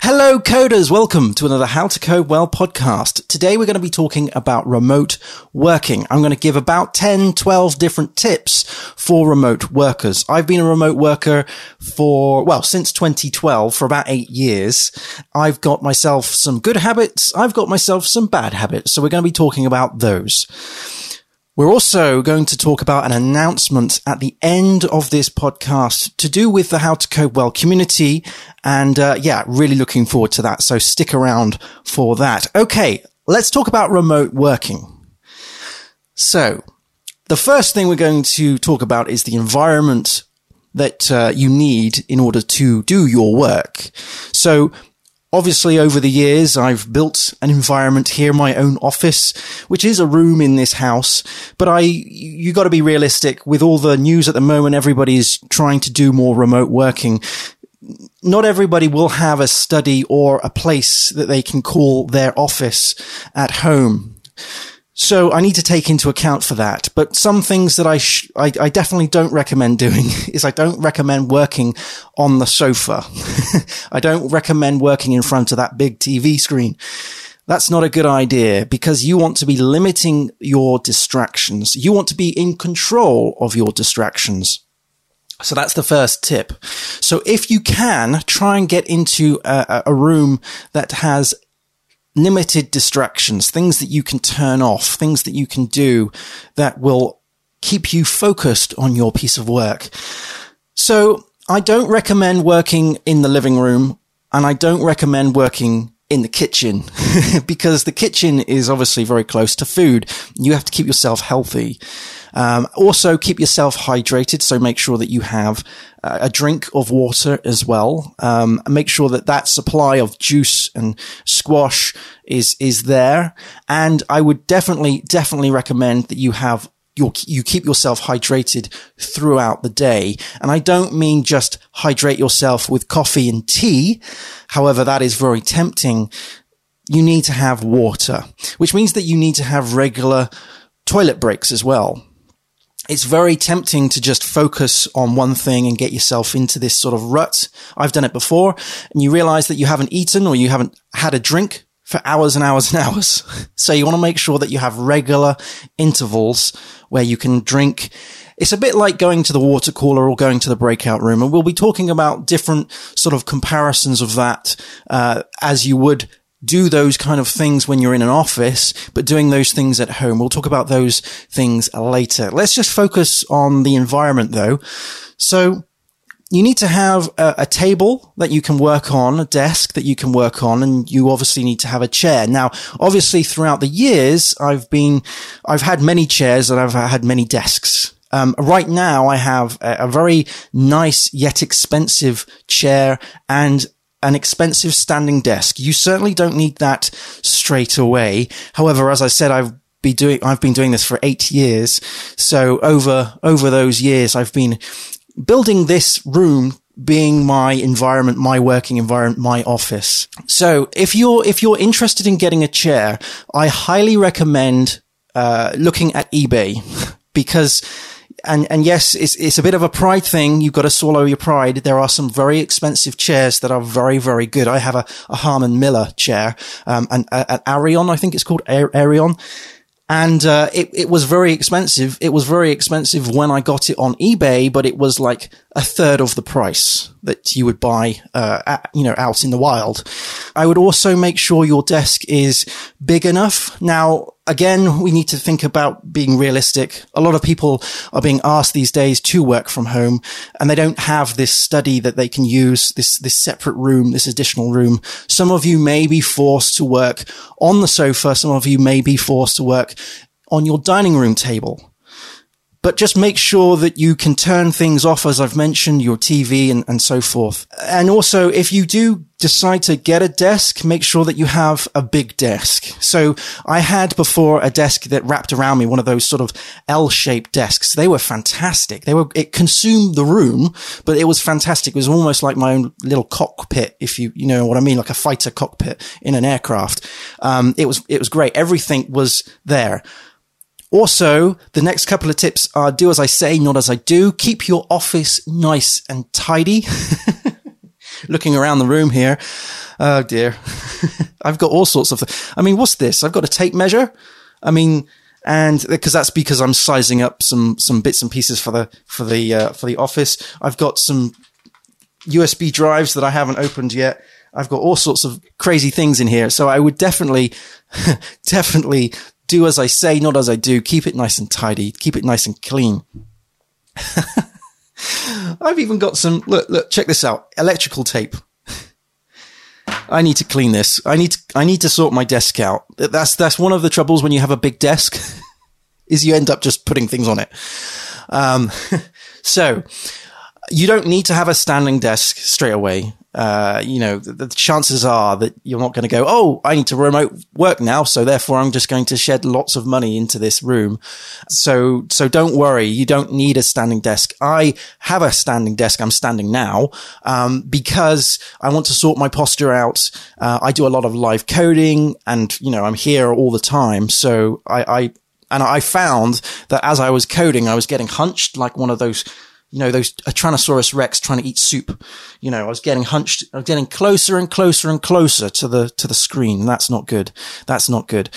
Hello, coders. Welcome to another How to Code Well podcast. Today we're going to be talking about remote working. I'm going to give about 10, 12 different tips for remote workers. I've been a remote worker for, well, since 2012 for about eight years. I've got myself some good habits. I've got myself some bad habits. So we're going to be talking about those. We're also going to talk about an announcement at the end of this podcast to do with the How to Code Well community. And uh, yeah, really looking forward to that. So stick around for that. Okay, let's talk about remote working. So the first thing we're going to talk about is the environment that uh, you need in order to do your work. So Obviously, over the years, I've built an environment here, my own office, which is a room in this house. But I, you got to be realistic with all the news at the moment. Everybody's trying to do more remote working. Not everybody will have a study or a place that they can call their office at home. So I need to take into account for that. But some things that I, sh- I, I, definitely don't recommend doing is I don't recommend working on the sofa. I don't recommend working in front of that big TV screen. That's not a good idea because you want to be limiting your distractions. You want to be in control of your distractions. So that's the first tip. So if you can try and get into a, a room that has limited distractions, things that you can turn off, things that you can do that will keep you focused on your piece of work. So I don't recommend working in the living room and I don't recommend working in the kitchen because the kitchen is obviously very close to food. You have to keep yourself healthy. Um, also keep yourself hydrated. So make sure that you have a drink of water as well. Um, make sure that that supply of juice and squash is, is there. And I would definitely, definitely recommend that you have your, you keep yourself hydrated throughout the day. And I don't mean just hydrate yourself with coffee and tea. However, that is very tempting. You need to have water, which means that you need to have regular toilet breaks as well it's very tempting to just focus on one thing and get yourself into this sort of rut. I've done it before and you realize that you haven't eaten or you haven't had a drink for hours and hours and hours. So you want to make sure that you have regular intervals where you can drink. It's a bit like going to the water cooler or going to the breakout room. And we'll be talking about different sort of comparisons of that, uh, as you would do those kind of things when you're in an office, but doing those things at home. We'll talk about those things later. Let's just focus on the environment though. So you need to have a, a, table that you can work on, a desk that you can work on, and you obviously need to have a chair. Now, obviously throughout the years, I've been, I've had many chairs and I've had many desks. Um, right now I have a, a very nice yet expensive chair and an expensive standing desk. You certainly don't need that straight away. However, as I said, I've be doing, I've been doing this for eight years. So over, over those years, I've been building this room being my environment, my working environment, my office. So if you're, if you're interested in getting a chair, I highly recommend, uh, looking at eBay because and and yes, it's it's a bit of a pride thing. You've got to swallow your pride. There are some very expensive chairs that are very very good. I have a, a Herman Miller chair, um, an, an Aeron, I think it's called Aeron. And, uh, it, it was very expensive. It was very expensive when I got it on eBay, but it was like a third of the price that you would buy, uh, at, you know, out in the wild. I would also make sure your desk is big enough. Now, again, we need to think about being realistic. A lot of people are being asked these days to work from home and they don't have this study that they can use, this, this separate room, this additional room. Some of you may be forced to work on the sofa. Some of you may be forced to work on your dining room table but just make sure that you can turn things off, as I've mentioned, your TV and, and so forth. And also, if you do decide to get a desk, make sure that you have a big desk. So I had before a desk that wrapped around me, one of those sort of L-shaped desks. They were fantastic. They were, it consumed the room, but it was fantastic. It was almost like my own little cockpit, if you, you know what I mean, like a fighter cockpit in an aircraft. Um, it was, it was great. Everything was there. Also, the next couple of tips are do as I say, not as I do. Keep your office nice and tidy. looking around the room here. Oh dear. I've got all sorts of, th- I mean, what's this? I've got a tape measure. I mean, and because that's because I'm sizing up some, some bits and pieces for the, for the, uh, for the office. I've got some USB drives that I haven't opened yet. I've got all sorts of crazy things in here. So I would definitely, definitely do as I say, not as I do. Keep it nice and tidy. Keep it nice and clean. I've even got some, look, look, check this out. Electrical tape. I need to clean this. I need to, I need to sort my desk out. That's, that's one of the troubles when you have a big desk is you end up just putting things on it. Um, so you don't need to have a standing desk straight away. Uh, you know, the, the, chances are that you're not going to go, Oh, I need to remote work now. So therefore I'm just going to shed lots of money into this room. So, so don't worry. You don't need a standing desk. I have a standing desk. I'm standing now, um, because I want to sort my posture out. Uh, I do a lot of live coding and, you know, I'm here all the time. So I, I, and I found that as I was coding, I was getting hunched like one of those you know, those a Tyrannosaurus Rex trying to eat soup. You know, I was getting hunched, I was getting closer and closer and closer to the, to the screen. That's not good. That's not good.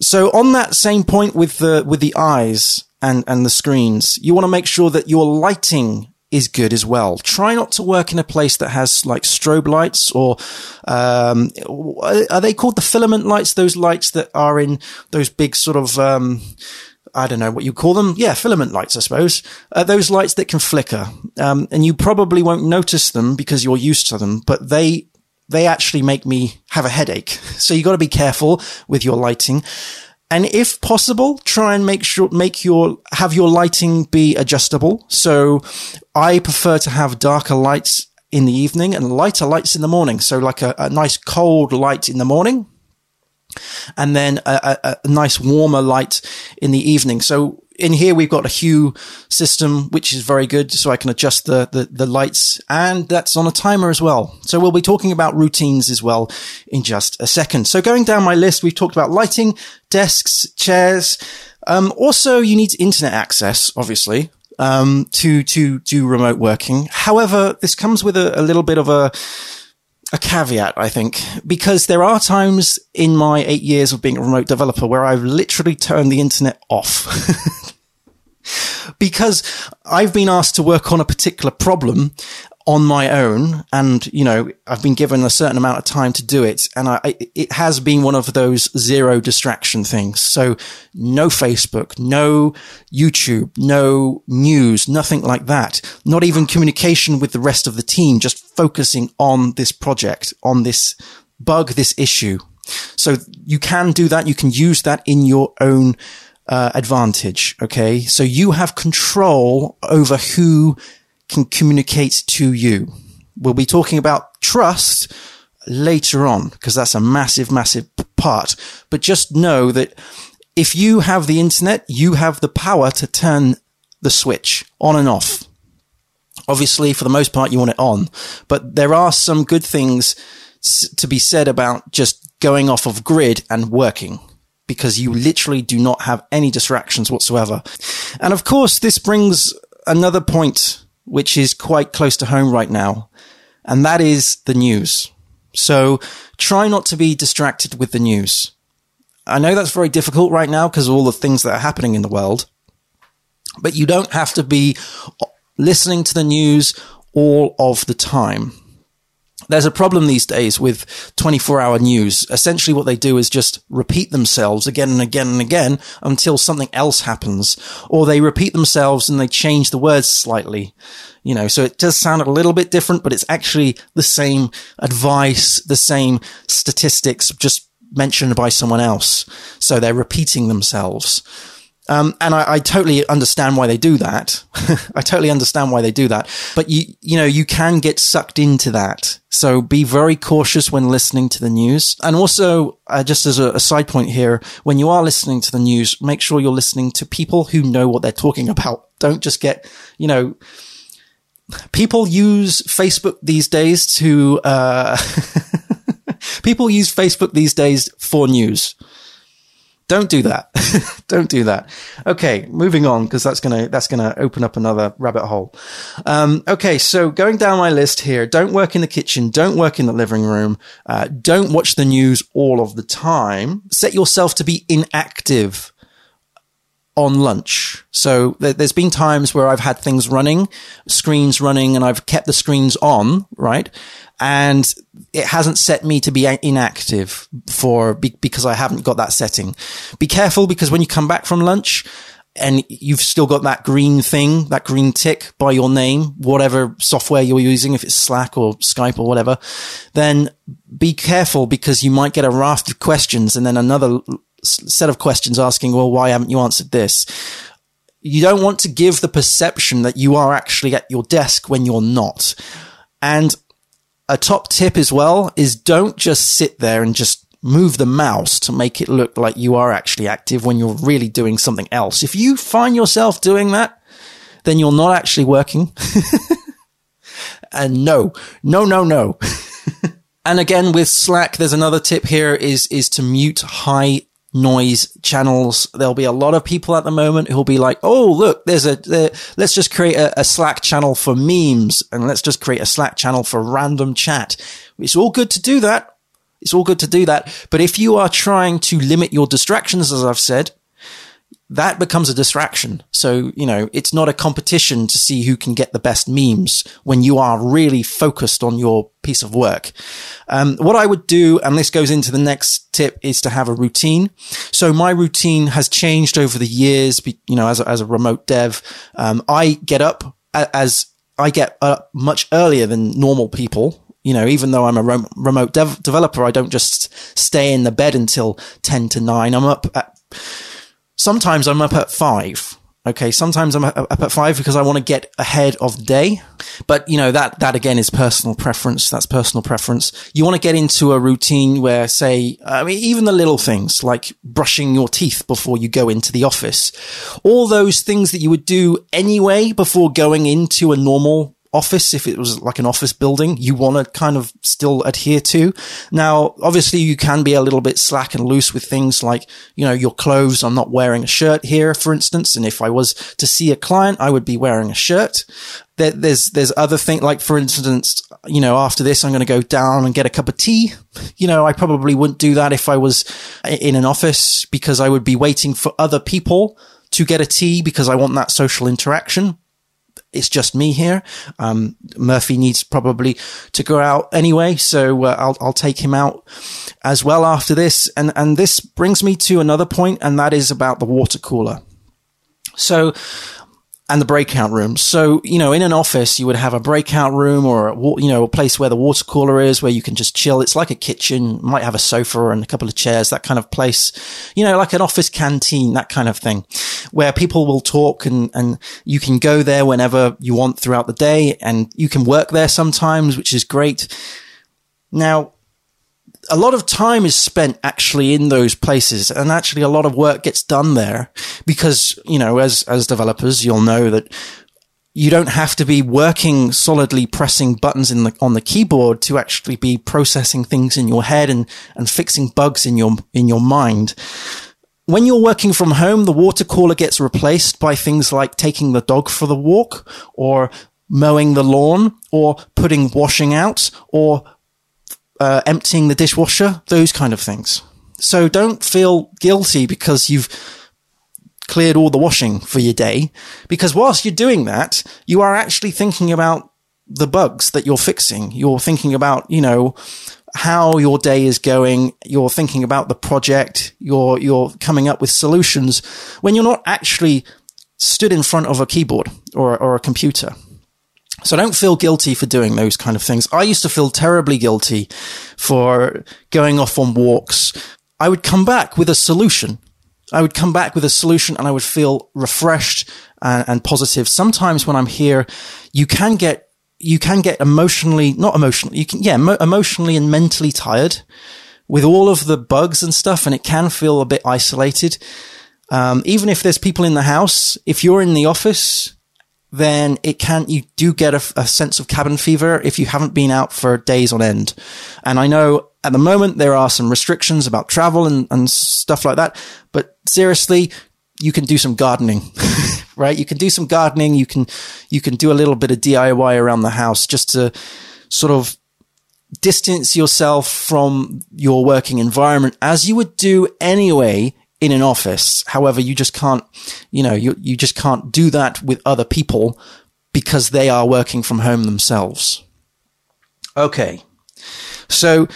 So on that same point with the, with the eyes and, and the screens, you want to make sure that your lighting is good as well. Try not to work in a place that has like strobe lights or, um, are they called the filament lights? Those lights that are in those big sort of, um, I don't know what you call them. Yeah, filament lights, I suppose. Uh, those lights that can flicker. Um, and you probably won't notice them because you're used to them, but they, they actually make me have a headache. So you've got to be careful with your lighting. And if possible, try and make sure, make your, have your lighting be adjustable. So I prefer to have darker lights in the evening and lighter lights in the morning. So like a, a nice cold light in the morning and then a, a, a, nice warmer light in the evening. So in here we've got a hue system, which is very good. So I can adjust the, the, the, lights and that's on a timer as well. So we'll be talking about routines as well in just a second. So going down my list, we've talked about lighting, desks, chairs. Um, also you need internet access, obviously. Um, to, to do remote working. However, this comes with a, a little bit of a, a caveat, I think, because there are times in my eight years of being a remote developer where I've literally turned the internet off. because I've been asked to work on a particular problem on my own and you know i've been given a certain amount of time to do it and I, it has been one of those zero distraction things so no facebook no youtube no news nothing like that not even communication with the rest of the team just focusing on this project on this bug this issue so you can do that you can use that in your own uh, advantage okay so you have control over who can communicate to you. We'll be talking about trust later on because that's a massive, massive part. But just know that if you have the internet, you have the power to turn the switch on and off. Obviously, for the most part, you want it on, but there are some good things to be said about just going off of grid and working because you literally do not have any distractions whatsoever. And of course, this brings another point which is quite close to home right now, and that is the news. So try not to be distracted with the news. I know that's very difficult right now because of all the things that are happening in the world, but you don't have to be listening to the news all of the time there's a problem these days with 24 hour news. Essentially what they do is just repeat themselves again and again and again until something else happens. Or they repeat themselves and they change the words slightly. You know, so it does sound a little bit different, but it's actually the same advice, the same statistics, just mentioned by someone else. So they're repeating themselves. Um, and I, I, totally understand why they do that. I totally understand why they do that. But you, you know, you can get sucked into that. So be very cautious when listening to the news. And also, uh, just as a, a, side point here, when you are listening to the news, make sure you're listening to people who know what they're talking about. Don't just get, you know, people use Facebook these days to, uh, people use Facebook these days for news Don't do that. Don't do that. Okay, moving on because that's gonna that's gonna open up another rabbit hole. Um, okay, so going down my list here: don't work in the kitchen, don't work in the living room, uh, don't watch the news all of the time. Set yourself to be inactive on lunch. So there's been times where I've had things running, screens running, and I've kept the screens on, right? And it hasn't set me to be inactive for, because I haven't got that setting. Be careful because when you come back from lunch, and you've still got that green thing, that green tick by your name, whatever software you're using, if it's Slack or Skype or whatever, then be careful because you might get a raft of questions and then another set of questions asking, well, why haven't you answered this? You don't want to give the perception that you are actually at your desk when you're not. And a top tip as well is don't just sit there and just move the mouse to make it look like you are actually active when you're really doing something else. If you find yourself doing that, then you're not actually working. and no, no, no, no. and again, with Slack, there's another tip here is, is to mute high noise channels. There'll be a lot of people at the moment who'll be like, Oh, look, there's a, there, let's just create a, a, Slack channel for memes and let's just create a Slack channel for random chat. It's all good to do that. It's all good to do that. But if you are trying to limit your distractions, as I've said, that becomes a distraction. So, you know, it's not a competition to see who can get the best memes when you are really focused on your piece of work. Um, what I would do, and this goes into the next tip, is to have a routine. So my routine has changed over the years, you know, as a, as a remote dev. Um, I get up as I get up much earlier than normal people you know, even though I'm a remote dev- developer, I don't just stay in the bed until 10 to 9. I'm up at Sometimes I'm up at five. Okay. Sometimes I'm up at five because I want to get ahead of the day. But, you know, that, that again is personal preference. That's personal preference. You want to get into a routine where, say, I mean, even the little things like brushing your teeth before you go into the office, all those things that you would do anyway before going into a normal office, if it was like an office building, you want to kind of still adhere to. Now, obviously you can be a little bit slack and loose with things like, you know, your clothes. I'm not wearing a shirt here, for instance. And if I was to see a client, I would be wearing a shirt. There, there's, there's other things like, for instance, you know, after this, I'm going to go down and get a cup of tea. You know, I probably wouldn't do that if I was in an office because I would be waiting for other people to get a tea because I want that social interaction it's just me here. Um, Murphy needs probably to go out anyway, so uh, I'll I'll take him out as well after this. And and this brings me to another point, and that is about the water cooler. So and the breakout rooms. So, you know, in an office, you would have a breakout room or, a, you know, a place where the water cooler is, where you can just chill. It's like a kitchen, might have a sofa and a couple of chairs, that kind of place, you know, like an office canteen, that kind of thing, where people will talk and, and you can go there whenever you want throughout the day and you can work there sometimes, which is great. Now, a lot of time is spent actually in those places and actually a lot of work gets done there because, you know, as, as developers, you'll know that you don't have to be working solidly pressing buttons in the, on the keyboard to actually be processing things in your head and, and fixing bugs in your, in your mind. When you're working from home, the water cooler gets replaced by things like taking the dog for the walk or mowing the lawn or putting washing out or uh, emptying the dishwasher, those kind of things. So don't feel guilty because you've cleared all the washing for your day, because whilst you're doing that, you are actually thinking about the bugs that you're fixing. You're thinking about, you know, how your day is going. You're thinking about the project. You're, you're coming up with solutions when you're not actually stood in front of a keyboard or, or a computer. So I don't feel guilty for doing those kind of things. I used to feel terribly guilty for going off on walks. I would come back with a solution. I would come back with a solution and I would feel refreshed and, and positive. Sometimes when I'm here, you can get, you can get emotionally, not emotionally, you can, yeah, mo- emotionally and mentally tired with all of the bugs and stuff. And it can feel a bit isolated. Um, even if there's people in the house, if you're in the office, then it can, you do get a, a, sense of cabin fever if you haven't been out for days on end. And I know at the moment there are some restrictions about travel and, and stuff like that. But seriously, you can do some gardening, right? You can do some gardening. You can, you can do a little bit of DIY around the house just to sort of distance yourself from your working environment as you would do anyway in an office. However, you just can't, you know, you, you just can't do that with other people because they are working from home themselves. Okay. So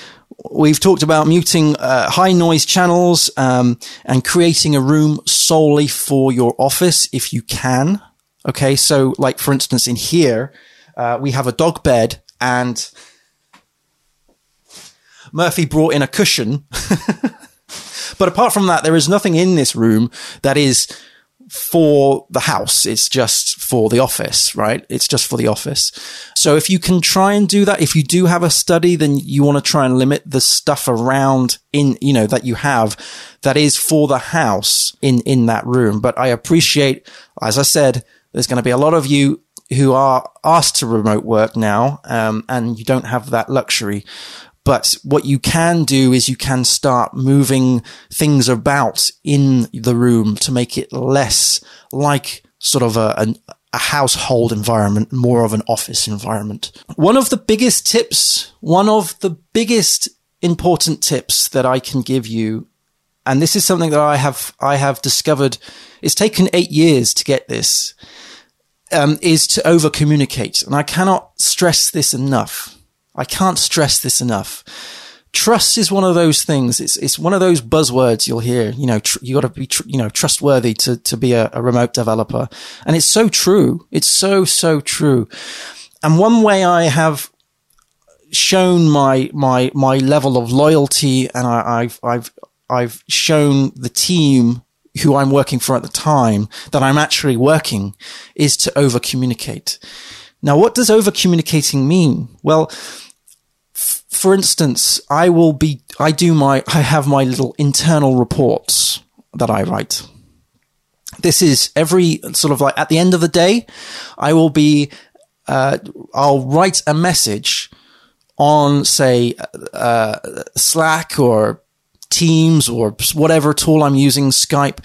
we've talked about muting uh, high noise channels um, and creating a room solely for your office if you can. Okay. So like, for instance, in here, uh, we have a dog bed and Murphy brought in a cushion But apart from that, there is nothing in this room that is for the house. It's just for the office, right? It's just for the office. So if you can try and do that, if you do have a study, then you want to try and limit the stuff around in, you know, that you have that is for the house in, in that room. But I appreciate, as I said, there's going to be a lot of you who are asked to remote work now, um, and you don't have that luxury. But what you can do is you can start moving things about in the room to make it less like sort of a, a, a household environment, more of an office environment. One of the biggest tips, one of the biggest important tips that I can give you and this is something that I have I have discovered. It's taken eight years to get this. Um, is to over communicate, and I cannot stress this enough. I can't stress this enough. Trust is one of those things. It's it's one of those buzzwords you'll hear. You know, tr- you got to be tr- you know trustworthy to to be a, a remote developer, and it's so true. It's so so true. And one way I have shown my my my level of loyalty, and I, I've I've I've shown the team who I'm working for at the time that I'm actually working is to over communicate. Now, what does over communicating mean? Well, for instance, I will be, I do my, I have my little internal reports that I write. This is every sort of like at the end of the day, I will be, uh, I'll write a message on, say, uh, Slack or Teams or whatever tool I'm using, Skype,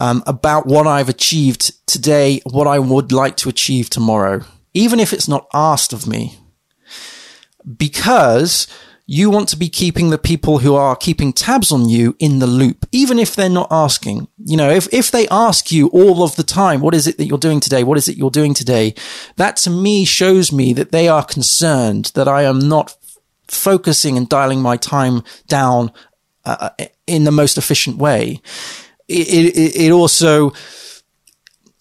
um, about what I've achieved today, what I would like to achieve tomorrow, even if it's not asked of me because you want to be keeping the people who are keeping tabs on you in the loop, even if they're not asking. You know, if, if they ask you all of the time, what is it that you're doing today? What is it you're doing today? That to me shows me that they are concerned that I am not focusing and dialing my time down uh, in the most efficient way. It, it, it also,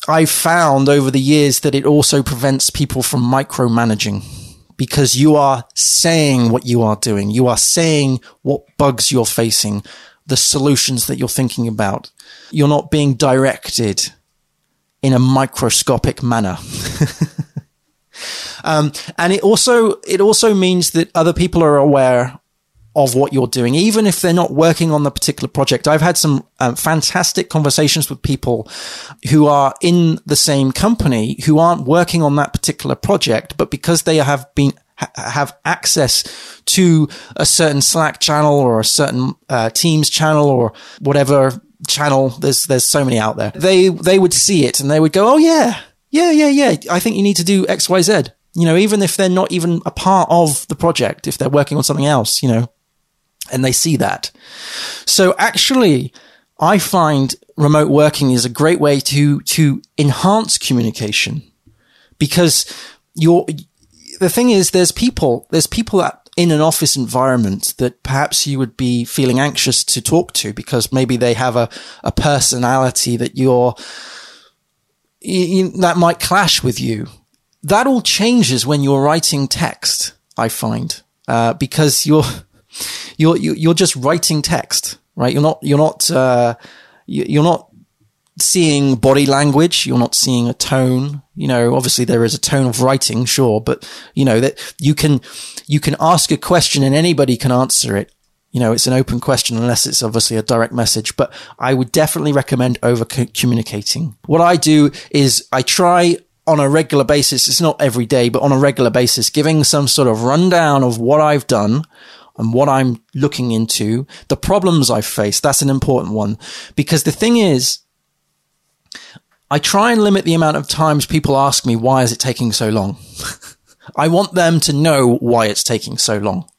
I've found over the years that it also prevents people from micromanaging because you are saying what you are doing. You are saying what bugs you're facing, the solutions that you're thinking about. You're not being directed in a microscopic manner. um, and it also, it also means that other people are aware of what you're doing, even if they're not working on the particular project. I've had some um, fantastic conversations with people who are in the same company who aren't working on that particular project, but because they have been have access to a certain Slack channel or a certain uh, Teams channel or whatever channel. There's there's so many out there. They they would see it and they would go, oh yeah, yeah, yeah, yeah. I think you need to do X, Y, Z. You know, even if they're not even a part of the project, if they're working on something else, you know, and they see that. So actually, I find remote working is a great way to, to enhance communication because you're, the thing is, there's people, there's people that in an office environment that perhaps you would be feeling anxious to talk to because maybe they have a, a personality that you're, you, that might clash with you. That all changes when you're writing text, I find, uh, because you're, you're you're just writing text, right? You're not you're not uh, you're not seeing body language. You're not seeing a tone. You know, obviously there is a tone of writing, sure, but you know that you can you can ask a question and anybody can answer it. You know, it's an open question unless it's obviously a direct message, but I would definitely recommend over communicating. What I do is I try on a regular basis, it's not every day, but on a regular basis, giving some sort of rundown of what I've done and what I'm looking into, the problems I've faced. That's an important one because the thing is, I try and limit the amount of times people ask me, why is it taking so long? I want them to know why it's taking so long.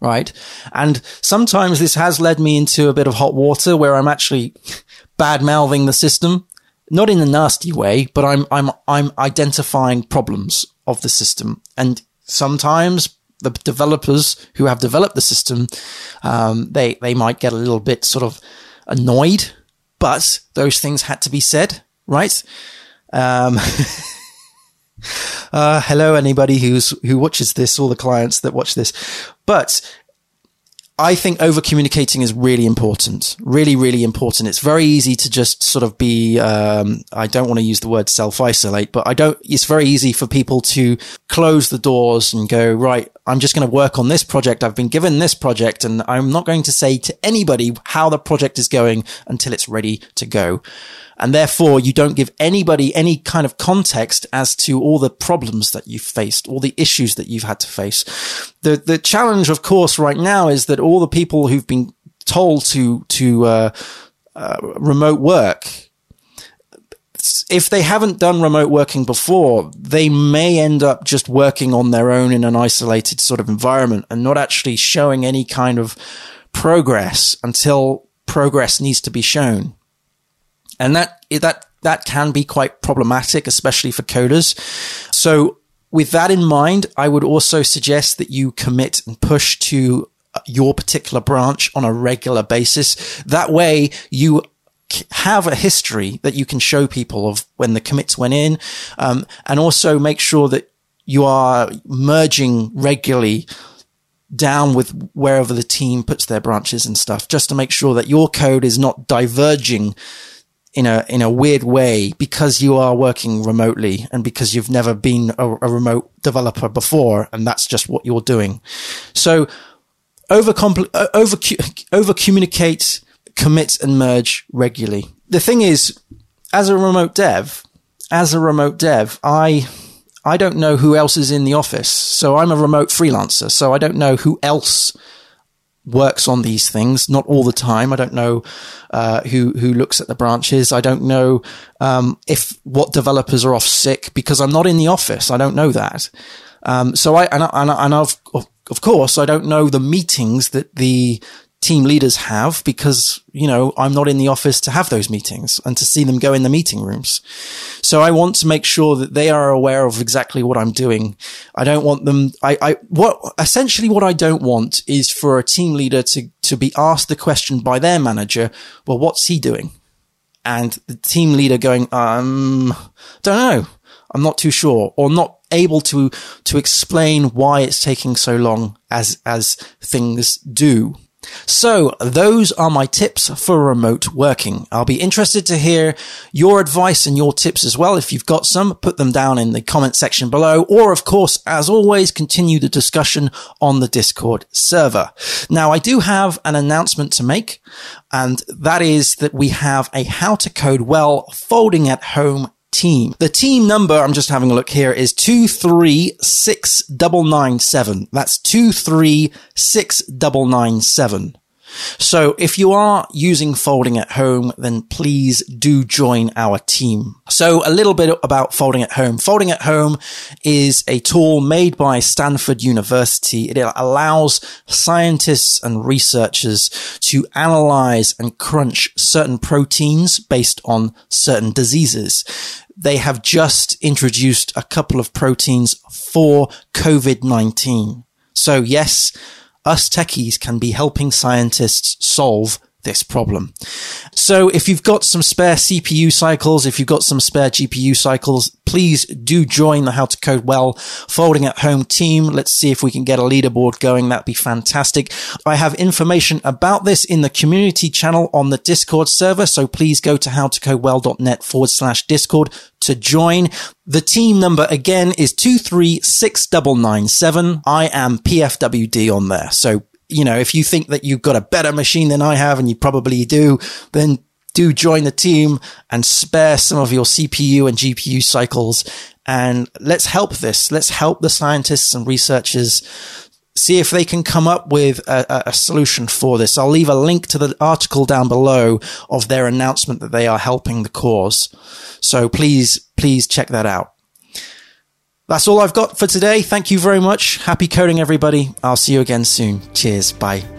Right. And sometimes this has led me into a bit of hot water where I'm actually bad mouthing the system not in a nasty way, but I'm, I'm, I'm identifying problems of the system. And sometimes the developers who have developed the system, um, they, they might get a little bit sort of annoyed, but those things had to be said, right? Um, uh, hello, anybody who's, who watches this, all the clients that watch this. But I think over communicating is really important. Really, really important. It's very easy to just sort of be, um, I don't want to use the word self isolate, but I don't, it's very easy for people to close the doors and go, right, I'm just going to work on this project. I've been given this project and I'm not going to say to anybody how the project is going until it's ready to go. And therefore you don't give anybody any kind of context as to all the problems that you've faced, all the issues that you've had to face. The, the challenge, of course, right now is that all the people who've been told to, to, uh, uh, remote work, if they haven't done remote working before, they may end up just working on their own in an isolated sort of environment and not actually showing any kind of progress until progress needs to be shown. And that, that, that can be quite problematic, especially for coders. So with that in mind, I would also suggest that you commit and push to your particular branch on a regular basis. That way you have a history that you can show people of when the commits went in, um, and also make sure that you are merging regularly down with wherever the team puts their branches and stuff, just to make sure that your code is not diverging in a in a weird way because you are working remotely and because you've never been a, a remote developer before and that's just what you're doing. So uh, over over over communicate, commit and merge regularly. The thing is, as a remote dev, as a remote dev, I I don't know who else is in the office. So I'm a remote freelancer. So I don't know who else works on these things, not all the time. I don't know uh, who who looks at the branches. I don't know um, if what developers are off sick because I'm not in the office. I don't know that. Um, so I and, I, and, and of, of course I don't know the meetings that the team leaders have because, you know, I'm not in the office to have those meetings and to see them go in the meeting rooms. So I want to make sure that they are aware of exactly what I'm doing. I don't want them, I, I, what, essentially what I don't want is for a team leader to, to be asked the question by their manager, well, what's he doing? And the team leader going, um, don't know. I'm not too sure or not able to, to explain why it's taking so long as, as things do. So those are my tips for remote working. I'll be interested to hear your advice and your tips as well. If you've got some, put them down in the comment section below. Or of course, as always, continue the discussion on the Discord server. Now I do have an announcement to make and that is that we have a how to code well folding at home team. The team number, I'm just having a look here, is 236997. That's 236997. So if you are using folding at home, then please do join our team. So a little bit about folding at home. Folding at home is a tool made by Stanford University. It allows scientists and researchers to analyze and crunch certain proteins based on certain diseases they have just introduced a couple of proteins for COVID-19. So yes, us techies can be helping scientists solve this problem. So if you've got some spare CPU cycles, if you've got some spare GPU cycles, please do join the How to Code Well folding at home team. Let's see if we can get a leaderboard going. That'd be fantastic. I have information about this in the community channel on the Discord server. So please go to howtocodewell.net forward slash Discord to join. The team number again is 236997. I am PFWD on there. So you know, if you think that you've got a better machine than I have, and you probably do, then do join the team and spare some of your CPU and GPU cycles. And let's help this. Let's help the scientists and researchers see if they can come up with a, a, solution for this. I'll leave a link to the article down below of their announcement that they are helping the cause. So please, please check that out. That's all I've got for today. Thank you very much. Happy coding, everybody. I'll see you again soon. Cheers. Bye.